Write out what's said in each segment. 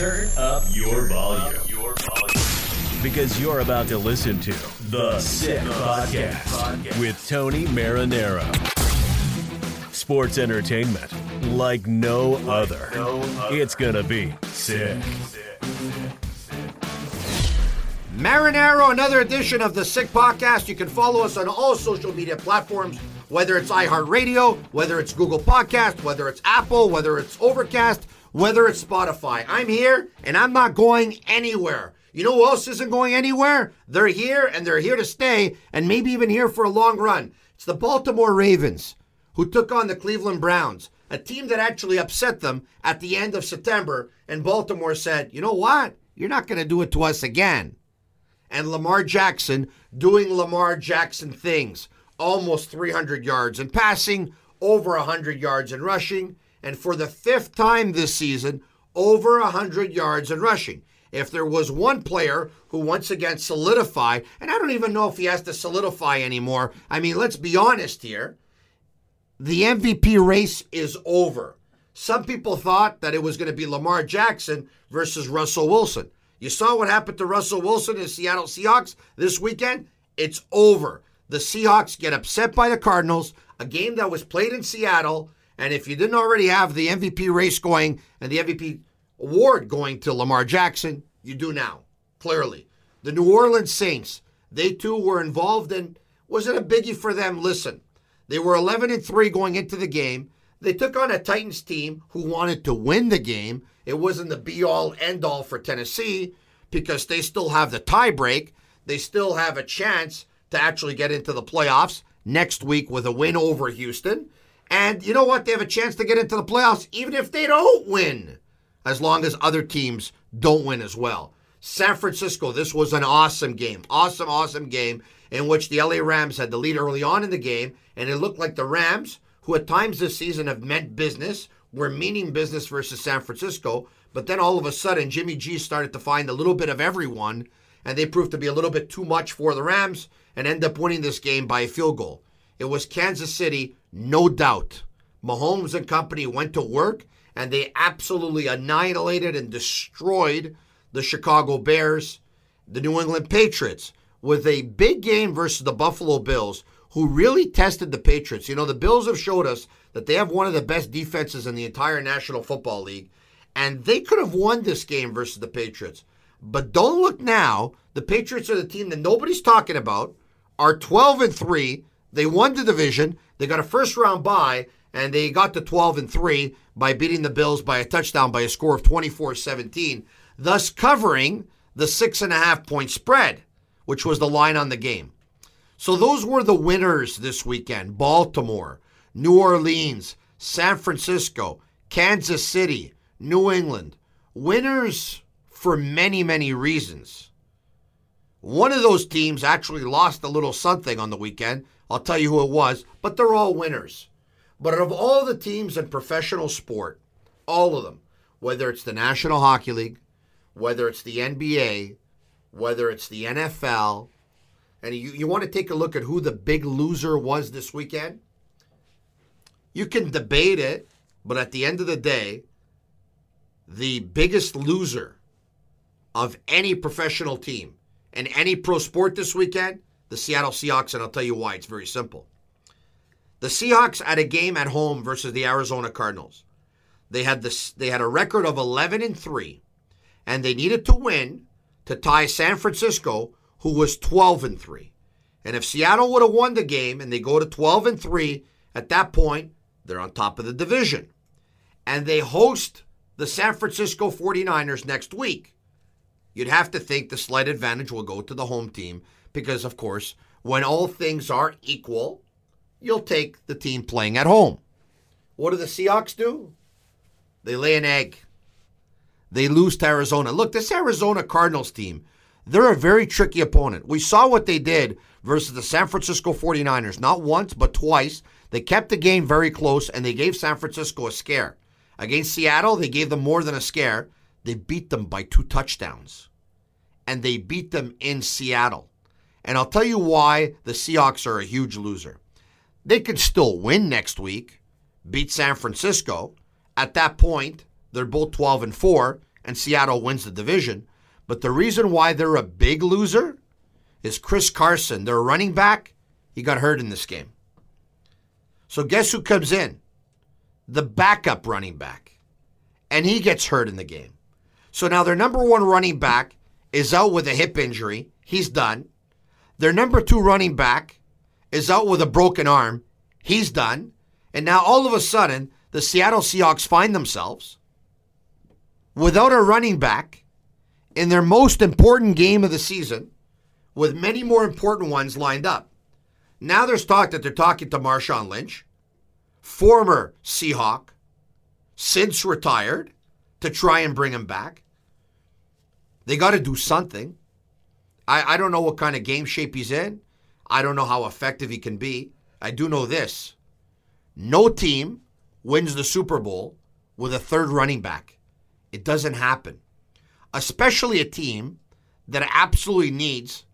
Turn up your volume. Your volume. Because you're about to listen to The Sick Podcast with Tony Marinaro. Sports entertainment like no other. It's going to be sick. Marinero, another edition of the Sick Podcast. You can follow us on all social media platforms, whether it's iHeartRadio, whether it's Google Podcast, whether it's Apple, whether it's Overcast whether it's Spotify. I'm here and I'm not going anywhere. You know who else isn't going anywhere? They're here and they're here to stay and maybe even here for a long run. It's the Baltimore Ravens who took on the Cleveland Browns, a team that actually upset them at the end of September. And Baltimore said, you know what? You're not going to do it to us again. And Lamar Jackson doing Lamar Jackson things, almost 300 yards in passing, over 100 yards in rushing and for the fifth time this season, over 100 yards in rushing. If there was one player who once again solidified, and I don't even know if he has to solidify anymore. I mean, let's be honest here. The MVP race is over. Some people thought that it was going to be Lamar Jackson versus Russell Wilson. You saw what happened to Russell Wilson and Seattle Seahawks this weekend? It's over. The Seahawks get upset by the Cardinals, a game that was played in Seattle and if you didn't already have the MVP race going and the MVP award going to Lamar Jackson, you do now, clearly. The New Orleans Saints, they too were involved in was it a biggie for them? Listen, they were 11 and 3 going into the game. They took on a Titans team who wanted to win the game. It wasn't the be all end all for Tennessee because they still have the tie break. They still have a chance to actually get into the playoffs next week with a win over Houston. And you know what? They have a chance to get into the playoffs even if they don't win, as long as other teams don't win as well. San Francisco, this was an awesome game. Awesome, awesome game in which the LA Rams had the lead early on in the game, and it looked like the Rams, who at times this season have meant business, were meaning business versus San Francisco. But then all of a sudden, Jimmy G started to find a little bit of everyone, and they proved to be a little bit too much for the Rams and end up winning this game by a field goal. It was Kansas City, no doubt. Mahomes and company went to work and they absolutely annihilated and destroyed the Chicago Bears, the New England Patriots, with a big game versus the Buffalo Bills, who really tested the Patriots. You know, the Bills have showed us that they have one of the best defenses in the entire National Football League, and they could have won this game versus the Patriots. But don't look now. The Patriots are the team that nobody's talking about, are 12 and 3. They won the division. They got a first round bye, and they got to 12 and 3 by beating the Bills by a touchdown by a score of 24 17, thus covering the six and a half point spread, which was the line on the game. So those were the winners this weekend Baltimore, New Orleans, San Francisco, Kansas City, New England. Winners for many, many reasons. One of those teams actually lost a little something on the weekend. I'll tell you who it was, but they're all winners. But of all the teams in professional sport, all of them, whether it's the National Hockey League, whether it's the NBA, whether it's the NFL, and you, you want to take a look at who the big loser was this weekend, you can debate it, but at the end of the day, the biggest loser of any professional team and any pro sport this weekend the Seattle Seahawks, and I'll tell you why. It's very simple. The Seahawks at a game at home versus the Arizona Cardinals. They had this they had a record of 11 and 3 and they needed to win to tie San Francisco who was 12 and 3. And if Seattle would have won the game and they go to 12 and 3, at that point they're on top of the division. And they host the San Francisco 49ers next week. You'd have to think the slight advantage will go to the home team because of course, when all things are equal, you'll take the team playing at home. What do the Seahawks do? They lay an egg. They lose to Arizona. Look, this Arizona Cardinals team, they're a very tricky opponent. We saw what they did versus the San Francisco 49ers, not once, but twice. They kept the game very close and they gave San Francisco a scare. Against Seattle, they gave them more than a scare. They beat them by two touchdowns. And they beat them in Seattle. And I'll tell you why the Seahawks are a huge loser. They could still win next week, beat San Francisco. At that point, they're both 12 and 4, and Seattle wins the division. But the reason why they're a big loser is Chris Carson, their running back, he got hurt in this game. So guess who comes in? The backup running back. And he gets hurt in the game. So now their number one running back is out with a hip injury. He's done. Their number two running back is out with a broken arm. He's done. And now all of a sudden, the Seattle Seahawks find themselves without a running back in their most important game of the season, with many more important ones lined up. Now there's talk that they're talking to Marshawn Lynch, former Seahawk, since retired, to try and bring him back. They got to do something. I, I don't know what kind of game shape he's in. I don't know how effective he can be. I do know this no team wins the Super Bowl with a third running back. It doesn't happen, especially a team that absolutely needs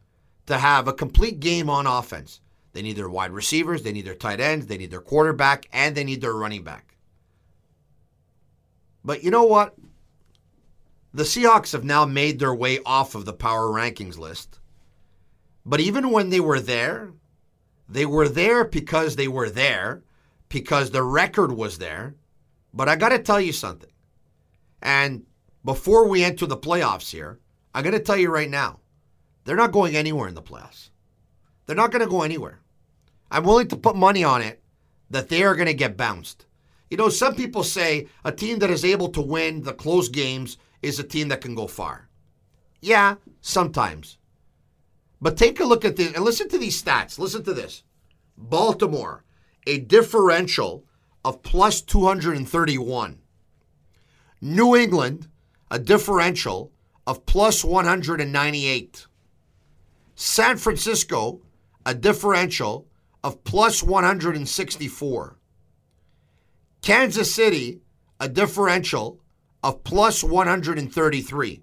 to have a complete game on offense. They need their wide receivers, they need their tight ends, they need their quarterback, and they need their running back. But you know what? The Seahawks have now made their way off of the power rankings list. But even when they were there, they were there because they were there, because the record was there. But I got to tell you something. And before we enter the playoffs here, I got to tell you right now, they're not going anywhere in the playoffs. They're not going to go anywhere. I'm willing to put money on it that they are going to get bounced. You know, some people say a team that is able to win the close games is a team that can go far. Yeah, sometimes. But take a look at this and listen to these stats. Listen to this Baltimore, a differential of plus 231. New England, a differential of plus 198. San Francisco, a differential of plus 164. Kansas City, a differential of plus 133.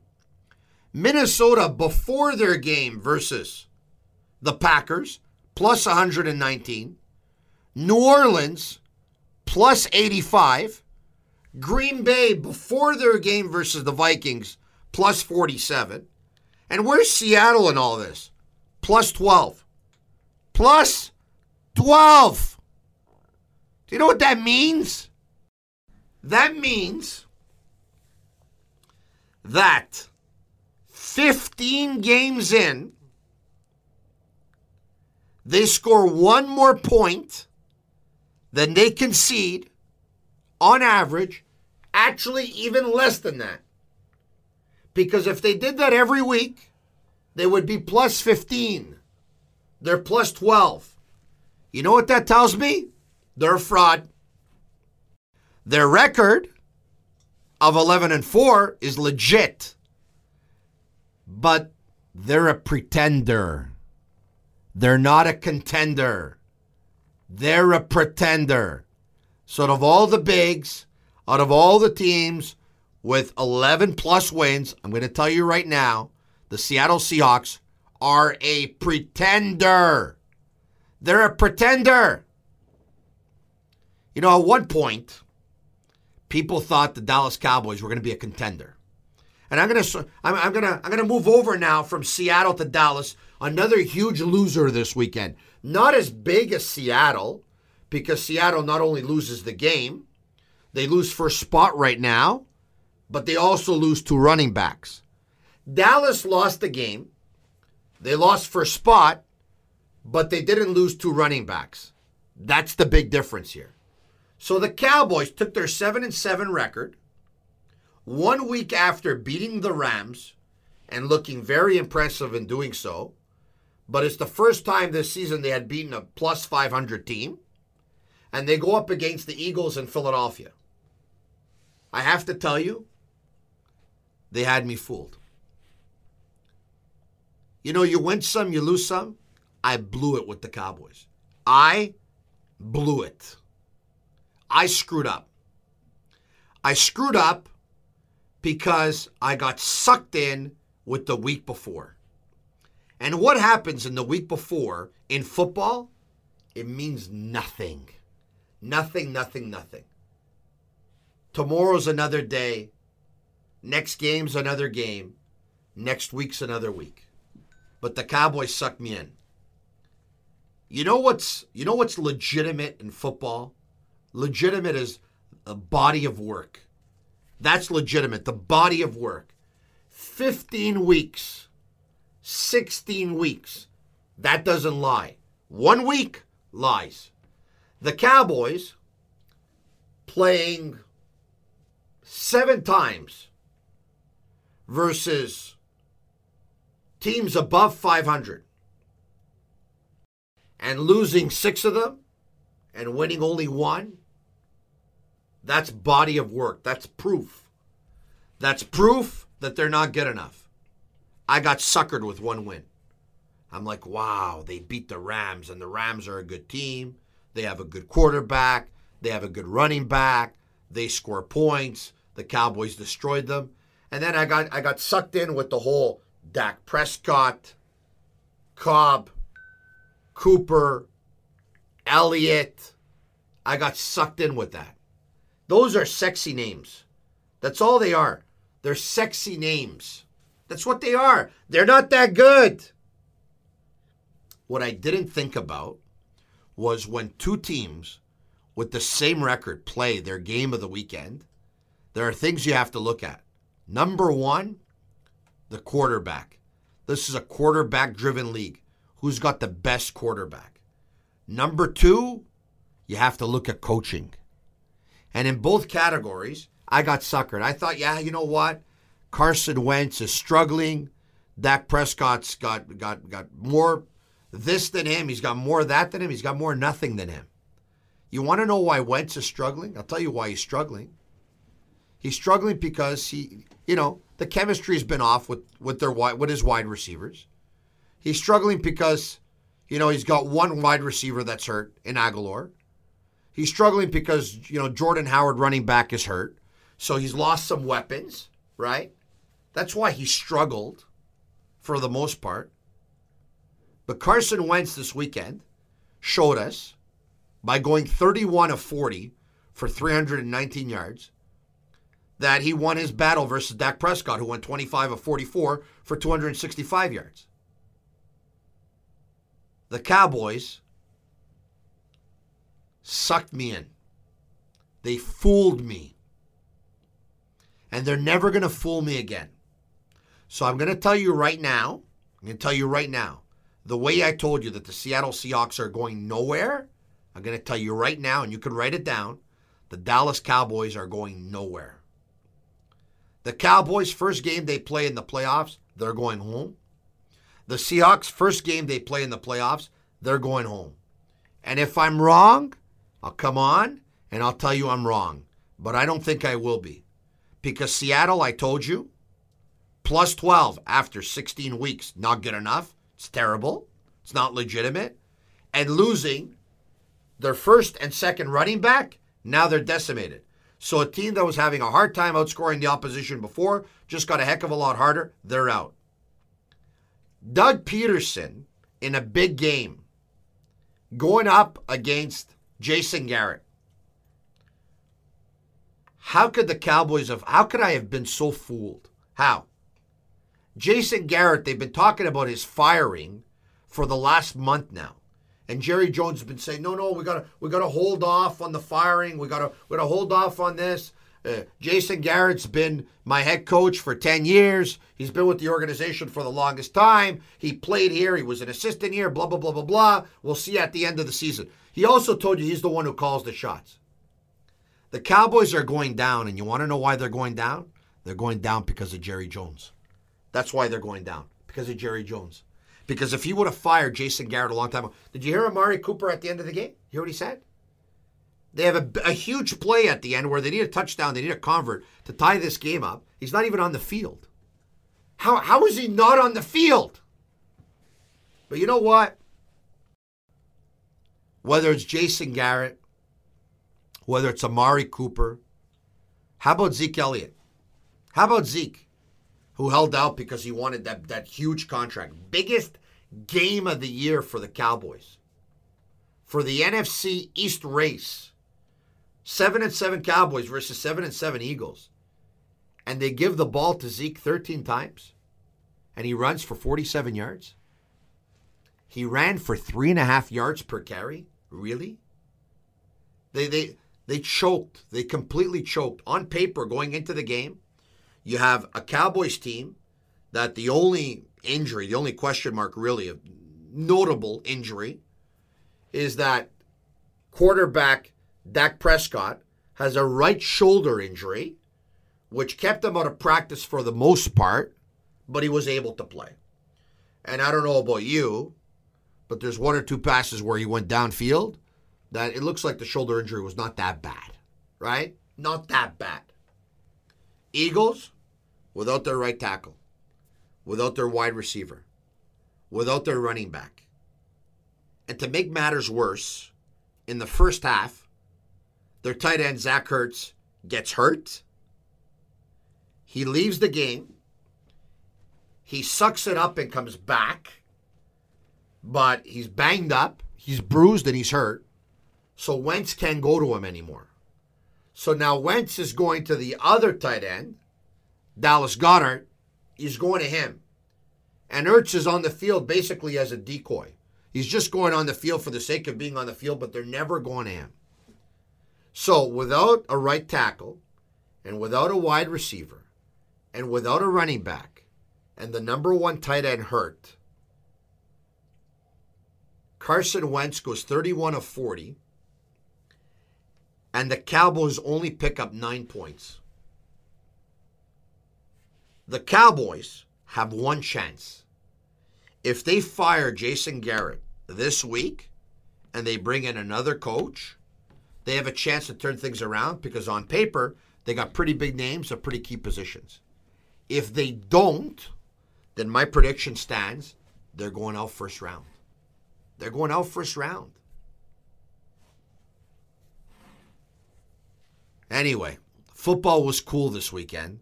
Minnesota before their game versus the Packers, plus 119. New Orleans, plus 85. Green Bay before their game versus the Vikings, plus 47. And where's Seattle in all this? Plus 12. Plus 12. Do you know what that means? That means that 15 games in, they score one more point than they concede on average, actually, even less than that. Because if they did that every week, they would be plus 15. They're plus 12. You know what that tells me? They're a fraud. Their record of 11 and 4 is legit. But they're a pretender. They're not a contender. They're a pretender. So, out of all the bigs, out of all the teams with 11 plus wins, I'm going to tell you right now the Seattle Seahawks are a pretender. They're a pretender. You know, at one point, people thought the Dallas Cowboys were going to be a contender. And I'm going to I'm, going to I'm going to move over now from Seattle to Dallas, another huge loser this weekend. Not as big as Seattle because Seattle not only loses the game, They lose first spot right now, but they also lose two running backs. Dallas lost the game. They lost first spot, but they didn't lose two running backs. That's the big difference here. So the Cowboys took their 7 and 7 record one week after beating the Rams and looking very impressive in doing so. But it's the first time this season they had beaten a plus 500 team. And they go up against the Eagles in Philadelphia. I have to tell you, they had me fooled. You know, you win some, you lose some. I blew it with the Cowboys. I blew it. I screwed up. I screwed up because I got sucked in with the week before. And what happens in the week before in football? It means nothing. Nothing, nothing, nothing. Tomorrow's another day. Next game's another game. Next week's another week. But the Cowboys sucked me in. You know what's you know what's legitimate in football? Legitimate is a body of work. That's legitimate. The body of work. 15 weeks. 16 weeks. That doesn't lie. One week lies. The Cowboys playing seven times versus teams above 500 and losing six of them and winning only one, that's body of work. That's proof. That's proof that they're not good enough. I got suckered with one win. I'm like, wow, they beat the Rams, and the Rams are a good team. They have a good quarterback. They have a good running back. They score points. The Cowboys destroyed them. And then I got I got sucked in with the whole Dak Prescott, Cobb, Cooper, Elliott. I got sucked in with that. Those are sexy names. That's all they are. They're sexy names. That's what they are. They're not that good. What I didn't think about was when two teams with the same record play their game of the weekend, there are things you have to look at. Number one, the quarterback. This is a quarterback driven league. Who's got the best quarterback? Number two, you have to look at coaching. And in both categories, I got suckered. I thought, yeah, you know what? Carson Wentz is struggling. Dak Prescott's got got got more this than him. He's got more that than him. He's got more nothing than him. You want to know why Wentz is struggling? I'll tell you why he's struggling. He's struggling because he, you know, the chemistry's been off with with their wide with his wide receivers. He's struggling because, you know, he's got one wide receiver that's hurt in Agholor. He's struggling because, you know, Jordan Howard running back is hurt. So he's lost some weapons, right? That's why he struggled for the most part. But Carson Wentz this weekend showed us by going 31 of 40 for 319 yards that he won his battle versus Dak Prescott, who went 25 of 44 for 265 yards. The Cowboys sucked me in. They fooled me. And they're never going to fool me again. So I'm going to tell you right now, I'm going to tell you right now, the way I told you that the Seattle Seahawks are going nowhere, I'm going to tell you right now, and you can write it down the Dallas Cowboys are going nowhere. The Cowboys' first game they play in the playoffs, they're going home. The Seahawks' first game they play in the playoffs, they're going home. And if I'm wrong, I'll come on and I'll tell you I'm wrong. But I don't think I will be. Because Seattle, I told you, plus 12 after 16 weeks, not good enough. It's terrible. It's not legitimate. And losing their first and second running back, now they're decimated. So a team that was having a hard time outscoring the opposition before just got a heck of a lot harder. They're out. Doug Pederson in a big game going up against Jason Garrett. How could the Cowboys have, how could I have been so fooled? How? Jason Garrett, they've been talking about his firing for the last month now. And Jerry Jones has been saying, no, no, we gotta we gotta hold off on the firing. We gotta we gotta hold off on this. Uh, Jason Garrett's been my head coach for 10 years. He's been with the organization for the longest time. He played here. He was an assistant here, blah, blah, blah, blah, blah. We'll see at the end of the season. He also told you he's the one who calls the shots. The Cowboys are going down, and you want to know why they're going down? They're going down because of Jerry Jones. That's why they're going down, because of Jerry Jones. Because if he would have fired Jason Garrett a long time ago, did you hear Amari Cooper at the end of the game? You hear what he said? They have a, a, huge play at the end where they need a touchdown, they need a convert to tie this game up. He's not even on the field. How, how is he not on the field? But you know what? Whether it's Jason Garrett, whether it's Amari Cooper, how about Zeke Elliott? How about Zeke, who held out because he wanted that, that huge contract? Biggest game of the year for the Cowboys. For the NFC East race Seven and seven Cowboys versus seven and seven Eagles. And they give the ball to Zeke 13 times. And he runs for 47 yards. He ran for three and a half yards per carry. Really? They they they choked. They completely choked. On paper, going into the game, you have a Cowboys team that the only injury, the only question mark really, a notable injury, is that quarterback Dak Prescott has a right shoulder injury, which kept him out of practice for the most part, but he was able to play. And I don't know about you, but there's one or two passes where he went downfield that it looks like the shoulder injury was not that bad, right? Not that bad. Eagles, without their right tackle, without their wide receiver, without their running back. And to make matters worse, in the first half, their tight end, Zach Ertz, gets hurt. He leaves the game. He sucks it up and comes back. But he's banged up, he's bruised, and he's hurt. So Wentz can't go to him anymore. So now Wentz is going to the other tight end, Dallas Goedert. He's going to him. And Ertz is on the field basically as a decoy. He's just going on the field for the sake of being on the field, but they're never going to him. So without a right tackle and without a wide receiver and without a running back and the number one tight end hurt, Carson Wentz goes 31 of 40 and the Cowboys only pick up nine points. The Cowboys have one chance. If they fire Jason Garrett this week and they bring in another coach, they have a chance to turn things around because on paper, they got pretty big names at pretty key positions. If they don't, then my prediction stands they're going out first round. They're going out first round. Anyway, football was cool this weekend,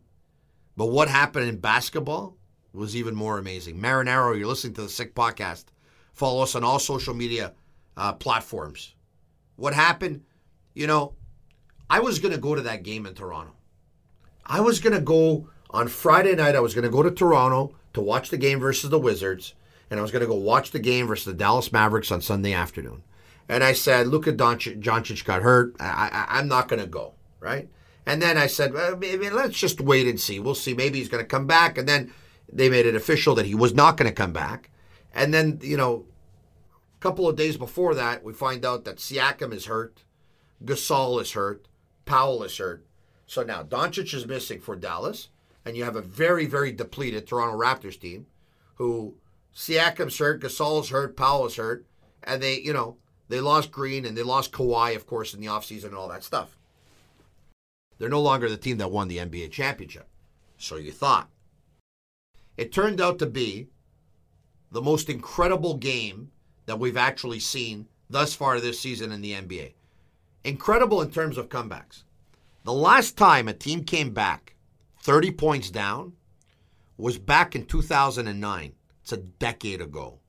but what happened in basketball was even more amazing. Marinaro, you're listening to the Sick Podcast. Follow us on all social media uh, platforms. What happened? You know, I was going to go to that game in Toronto. I was going to go on Friday night. I was going to go to Toronto to watch the game versus the Wizards, and I was going to go watch the game versus the Dallas Mavericks on Sunday afternoon. And I said, Luka Doncic got hurt. I, I, am not going to go, right? And then I said, well, maybe, let's just wait and see. We'll see. Maybe he's going to come back. And then they made it official that he was not going to come back. And then, you know, a couple of days before that, we find out that Siakam is hurt. Gasol is hurt. Powell is hurt. So now Doncic is missing for Dallas, and you have a very, very depleted Toronto Raptors team who Siakam's hurt, Gasol's hurt, Powell is hurt, and they, you know, they lost Green and they lost Kawhi, of course, in the offseason and all that stuff. They're no longer the team that won the NBA championship. So you thought. It turned out to be the most incredible game that we've actually seen thus far this season in the NBA incredible in terms of comebacks. The last time a team came back 30 points down was back in 2009. It's a decade ago.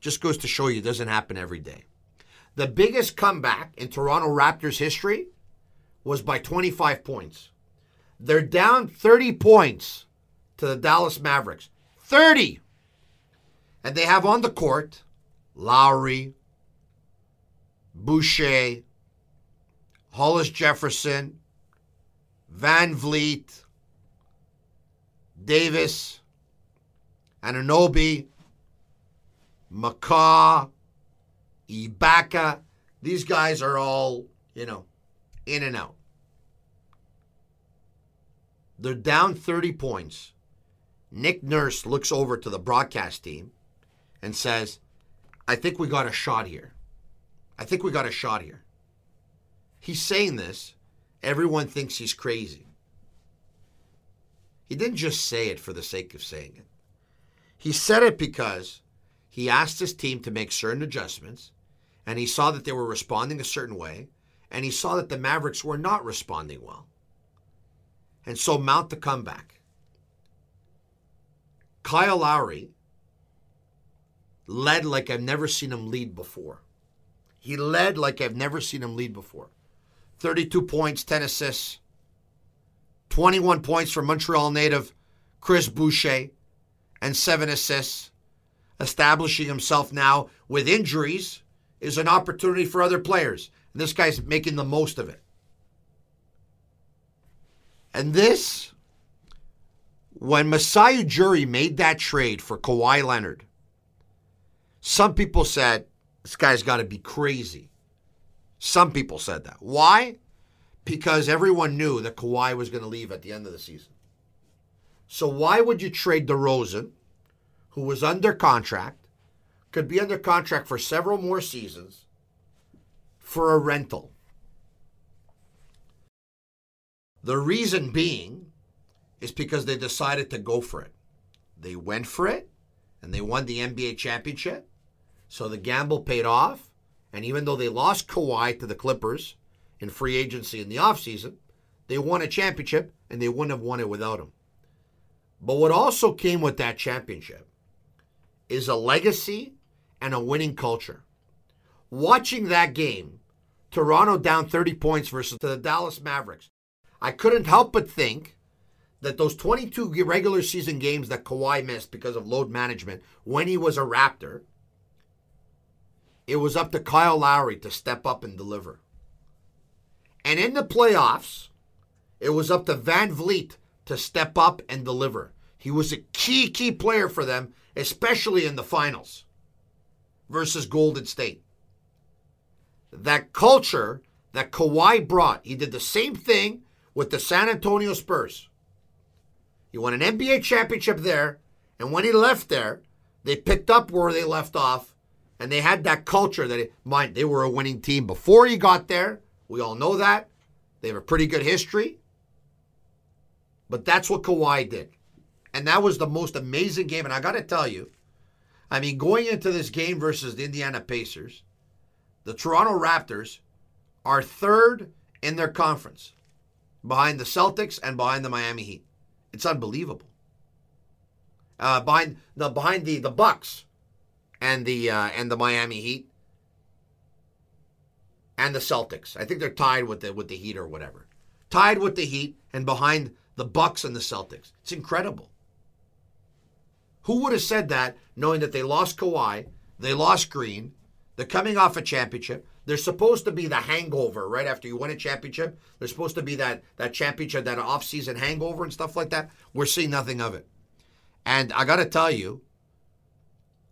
Just goes to show you it doesn't happen every day. The biggest comeback in Toronto Raptors history was by 25 points. They're down 30 points to the Dallas Mavericks. 30! And they have on the court Lowry, Boucher, Hollis Jefferson, VanVleet, Davis, Anunoby, McCaw, Ibaka. These guys are all, you know, in and out. They're down 30 points. Nick Nurse looks over to the broadcast team and says, I think we got a shot here. I think we got a shot here. He's saying this. Everyone thinks he's crazy. He didn't just say it for the sake of saying it. He said it because he asked his team to make certain adjustments, and he saw that they were responding a certain way, and he saw that the Mavericks were not responding well. And so mount the comeback. Kyle Lowry led like I've never seen him lead before. He led like I've never seen him lead before. 32 points, 10 assists, 21 points for Montreal native Chris Boucher, and seven assists, establishing himself now with injuries is an opportunity for other players. And this guy's making the most of it. And this, when Masai Ujiri made that trade for Kawhi Leonard, some people said, this guy's got to be crazy. Some people said that. Why? Because everyone knew that Kawhi was going to leave at the end of the season. So why would you trade DeRozan, who was under contract, could be under contract for several more seasons, for a rental? The reason being is because they decided to go for it. They went for it and they won the NBA championship. So the gamble paid off. And even though they lost Kawhi to the Clippers in free agency in the offseason, they won a championship and they wouldn't have won it without him. But what also came with that championship is a legacy and a winning culture. Watching that game, Toronto down 30 points versus the Dallas Mavericks, I couldn't help but think that those 22 regular season games that Kawhi missed because of load management when he was a Raptor, it was up to Kyle Lowry to step up and deliver. And in the playoffs, it was up to VanVleet to step up and deliver. He was a key, key player for them, especially in the finals versus Golden State. That culture that Kawhi brought, he did the same thing with the San Antonio Spurs. He won an NBA championship there, and when he left there, they picked up where they left off, and they had that culture that it, mind they were a winning team before he got there. We all know that. They have a pretty good history. But that's what Kawhi did. And that was the most amazing game. And I got to tell you, I mean, going into this game versus the Indiana Pacers, the Toronto Raptors are third in their conference behind the Celtics and behind the Miami Heat. It's unbelievable. Uh, behind the behind the the Bucks and the uh, and the Miami Heat and the Celtics. I think they're tied with the with the Heat or whatever. Tied with the Heat and behind the Bucks and the Celtics. It's incredible. Who would have said that knowing that they lost Kawhi, they lost Green, they're coming off a championship, there's supposed to be the hangover right after you win a championship. There's supposed to be that that championship, that off-season hangover and stuff like that. We're seeing nothing of it. And I got to tell you,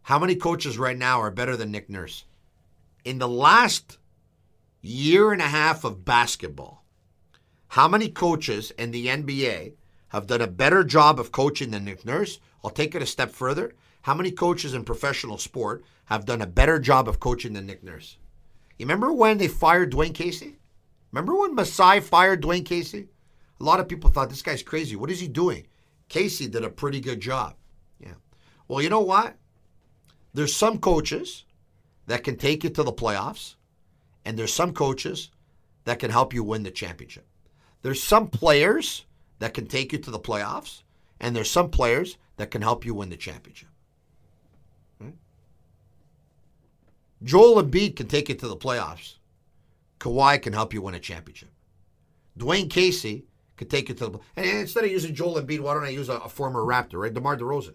how many coaches right now are better than Nick Nurse? In the last year and a half of basketball, how many coaches in the NBA have done a better job of coaching than Nick Nurse? I'll take it a step further. How many coaches in professional sport have done a better job of coaching than Nick Nurse? You remember when they fired Dwane Casey? Remember when Masai fired Dwane Casey? A lot of people thought this guy's crazy. What is he doing? Casey did a pretty good job. Yeah. Well, you know what? There's some coaches that can take you to the playoffs, and there's some coaches that can help you win the championship. There's some players that can take you to the playoffs, and there's some players that can help you win the championship. Hmm? Joel Embiid can take you to the playoffs. Kawhi can help you win a championship. Dwane Casey could take you to the and instead of using Joel Embiid, why don't I use a, a former Raptor, right? DeMar DeRozan.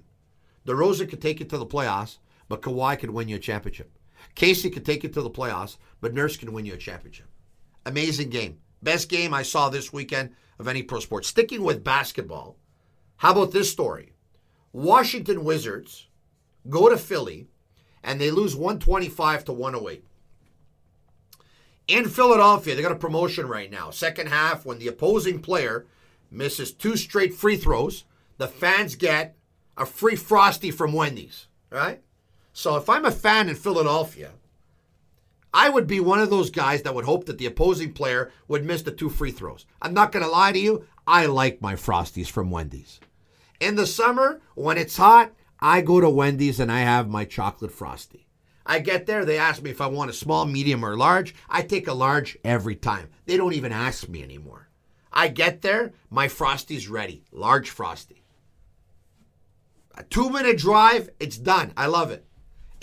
DeRozan could take you to the playoffs, but Kawhi could win you a championship. Casey could take you to the playoffs, but Nurse can win you a championship. Amazing game. Best game I saw this weekend of any pro sport. Sticking with basketball, how about this story? Washington Wizards go to Philly and they lose 125 to 108. In Philadelphia, they got a promotion right now. Second half, when the opposing player misses two straight free throws, the fans get a free frosty from Wendy's. Right? So if I'm a fan in Philadelphia, I would be one of those guys that would hope that the opposing player would miss the two free throws. I'm not going to lie to you. I like my Frosties from Wendy's. In the summer, when it's hot, I go to Wendy's and I have my chocolate Frosty. I get there, they ask me if I want a small, medium, or large. I take a large every time. They don't even ask me anymore. I get there, my Frosty's ready. Large Frosty. A two minute drive, it's done. I love it.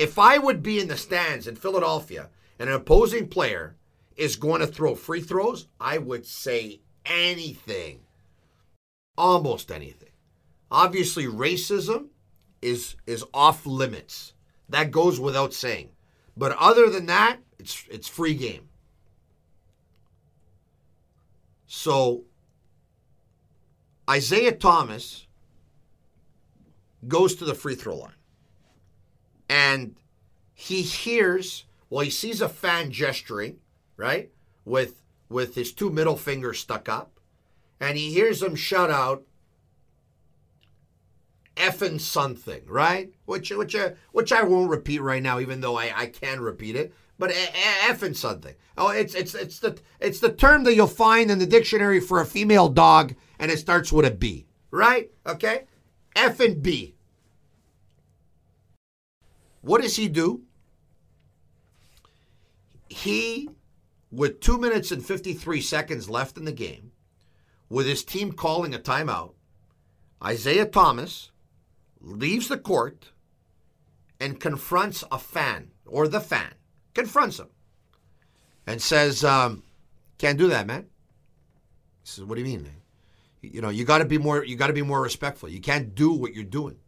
If I would be in the stands in Philadelphia and an opposing player is going to throw free throws, I would say anything. Almost anything. Obviously, racism is is off limits. That goes without saying. But other than that, it's it's free game. So Isaiah Thomas goes to the free throw line. And he hears, well, he sees a fan gesturing, right? With with his two middle fingers stuck up. And he hears him shout out, effing something, right? Which which uh, which I won't repeat right now, even though I, I can repeat it. But effing something. Oh, it's it's it's the it's the term that you'll find in the dictionary for a female dog, and it starts with a B, right? Okay, effing B. What does he do? He, with two minutes and fifty three seconds left in the game, with his team calling a timeout, Isaiah Thomas leaves the court and confronts a fan or the fan, confronts him and says, um, "Can't do that, man." He says, "What do you mean, man? You know, you got to be more. You got to be more respectful. You can't do what you're doing.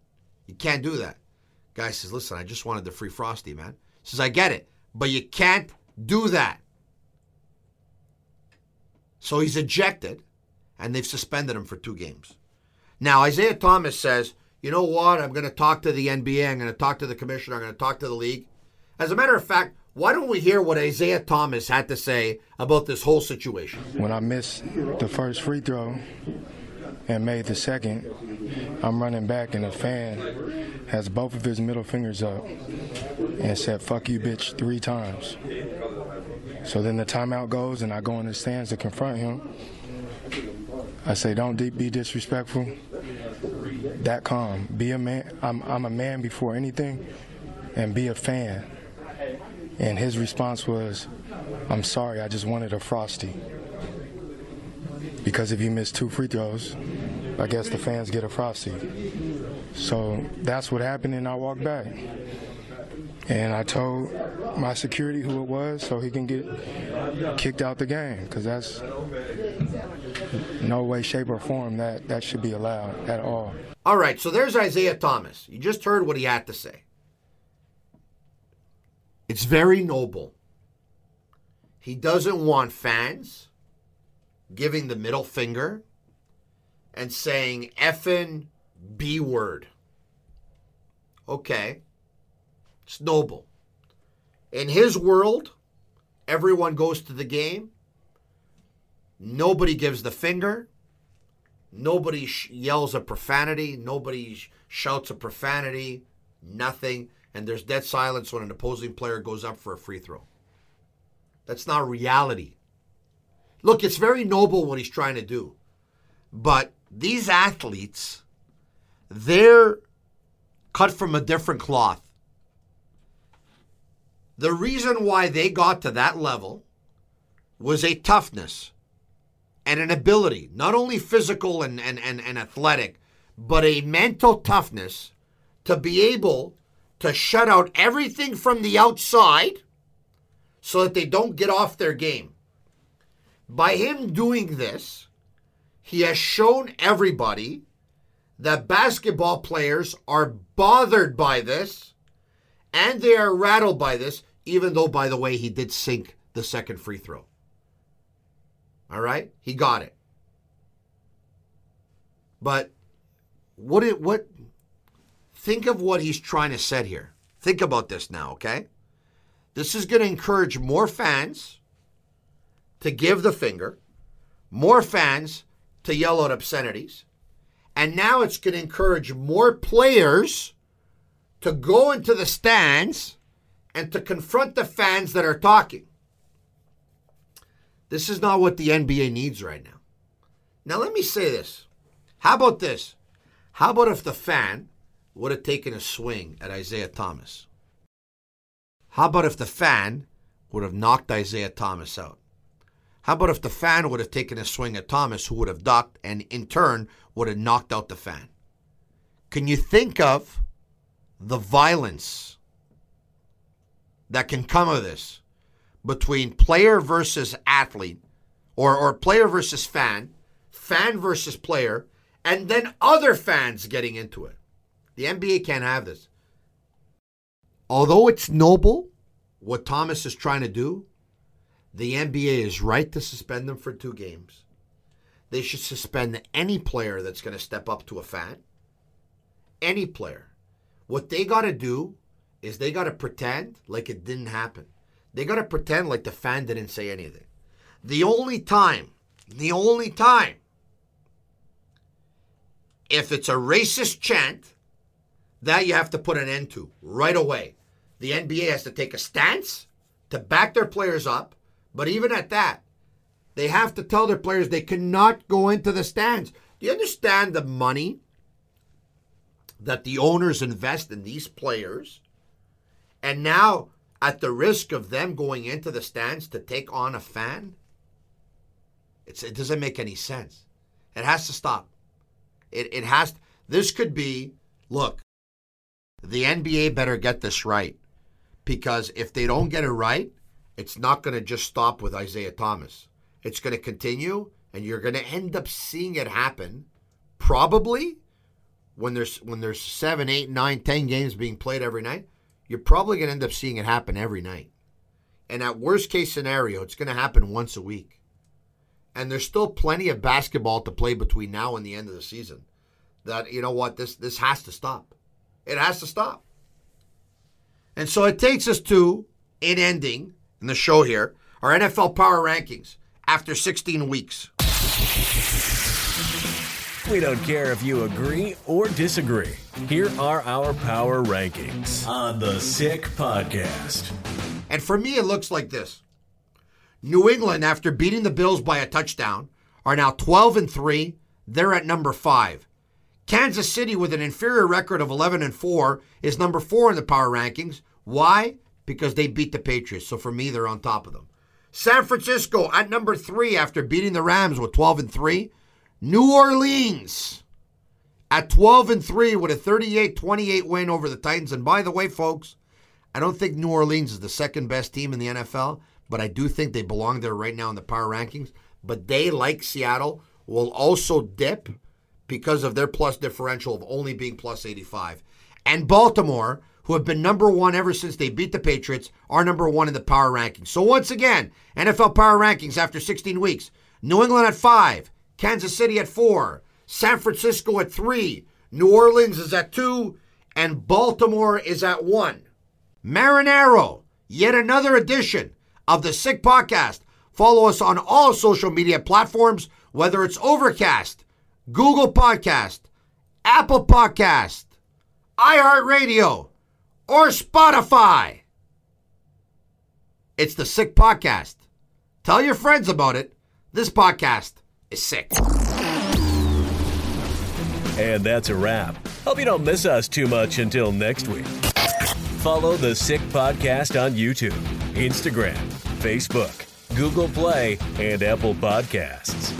You can't do that." Guy says, "Listen, I just wanted the free frosty, man." He says, "I get it, but you can't do that." So he's ejected, and they've suspended him for two games. Now Isaiah Thomas says, you know what? I'm going to talk to the NBA. I'm going to talk to the commissioner. I'm going to talk to the league. As a matter of fact, why don't we hear what Isaiah Thomas had to say about this whole situation? When I missed the first free throw and made the second, I'm running back and a fan has both of his middle fingers up and said, fuck you, bitch, three times. So then the timeout goes and I go in the stands to confront him. I say, don't be disrespectful that calm. Be a man. I'm, I'm a man before anything, and be a fan. And his response was, I'm sorry, I just wanted a frosty. Because if you miss two free throws, I guess the fans get a frosty. So that's what happened, and I walked back. And I told my security who it was so he can get kicked out the game because that's no way, shape, or form that that should be allowed at all. All right, so there's Isaiah Thomas. You just heard what he had to say. It's very noble. He doesn't want fans giving the middle finger and saying effing B word. Okay. It's noble. In his world, everyone goes to the game. Nobody gives the finger. Nobody sh- yells a profanity. Nobody sh- shouts a profanity. Nothing. And there's dead silence when an opposing player goes up for a free throw. That's not reality. Look, it's very noble what he's trying to do. But these athletes, they're cut from a different cloth. The reason why they got to that level was a toughness and an ability, not only physical and, and, and, and athletic, but a mental toughness to be able to shut out everything from the outside so that they don't get off their game. By him doing this, he has shown everybody that basketball players are bothered by this and they are rattled by this even though, by the way, he did sink the second free throw. All right? He got it. But what it what think of what he's trying to set here. Think about this now, okay? This is going to encourage more fans to give the finger, more fans to yell out obscenities, and now it's going to encourage more players to go into the stands and to confront the fans that are talking. This is not what the NBA needs right now. Now, let me say this. How about this? How about if the fan would have taken a swing at Isaiah Thomas? How about if the fan would have knocked Isaiah Thomas out? How about if the fan would have taken a swing at Thomas, who would have ducked and in turn would have knocked out the fan? Can you think of the violence that can come of this between player versus athlete or, or player versus fan, fan versus player, and then other fans getting into it? The NBA can't have this. Although it's noble what Thomas is trying to do, the NBA is right to suspend them for two games. They should suspend any player that's going to step up to a fan. Any player. What they got to do is they got to pretend like it didn't happen. They got to pretend like the fan didn't say anything. The only time, the only time, if it's a racist chant, that you have to put an end to right away. The NBA has to take a stance to back their players up, but even at that, they have to tell their players they cannot go into the stands. Do you understand the money that the owners invest in these players? And now, at the risk of them going into the stands to take on a fan, it doesn't make any sense. It has to stop. It, it has. This could be. Look, the NBA better get this right, because if they don't get it right, it's not going to just stop with Isaiah Thomas. It's going to continue, and you're going to end up seeing it happen. Probably when there's when there's seven, eight, nine, ten games being played every night, you're probably going to end up seeing it happen every night. And at worst case scenario, it's going to happen once a week. And there's still plenty of basketball to play between now and the end of the season. That you know what this this has to stop. It has to stop. And so it takes us to an ending in the show here, our NFL power rankings after 16 weeks. We don't care if you agree or disagree. Here are our power rankings on the Sick Podcast. And for me, it looks like this New England, after beating the Bills by a touchdown, are now 12 and 3. They're at number 5. Kansas City, with an inferior record of 11 and 4, is number 4 in the power rankings. Why? Because they beat the Patriots. So for me, they're on top of them. San Francisco at number 3 after beating the Rams with 12 and 3. New Orleans at 12 and 3 with a 38-28 win over the Titans. And by the way, folks, I don't think New Orleans is the second best team in the NFL, but I do think they belong there right now in the power rankings. But they, like Seattle, will also dip because of their plus differential of only being plus 85. And Baltimore, who have been number one ever since they beat the Patriots, are number one in the power rankings. So once again, NFL power rankings after 16 weeks. New England at five, Kansas City at four, San Francisco at three, New Orleans is at two, and Baltimore is at one. Marinaro, yet another edition of the Sick Podcast. Follow us on all social media platforms, whether it's Overcast, Google Podcast, Apple Podcast, iHeartRadio, or Spotify. It's the Sick Podcast. Tell your friends about it. This podcast is sick. And that's a wrap. Hope you don't miss us too much until next week. Follow the Sick Podcast on YouTube, Instagram, Facebook, Google Play, and Apple Podcasts.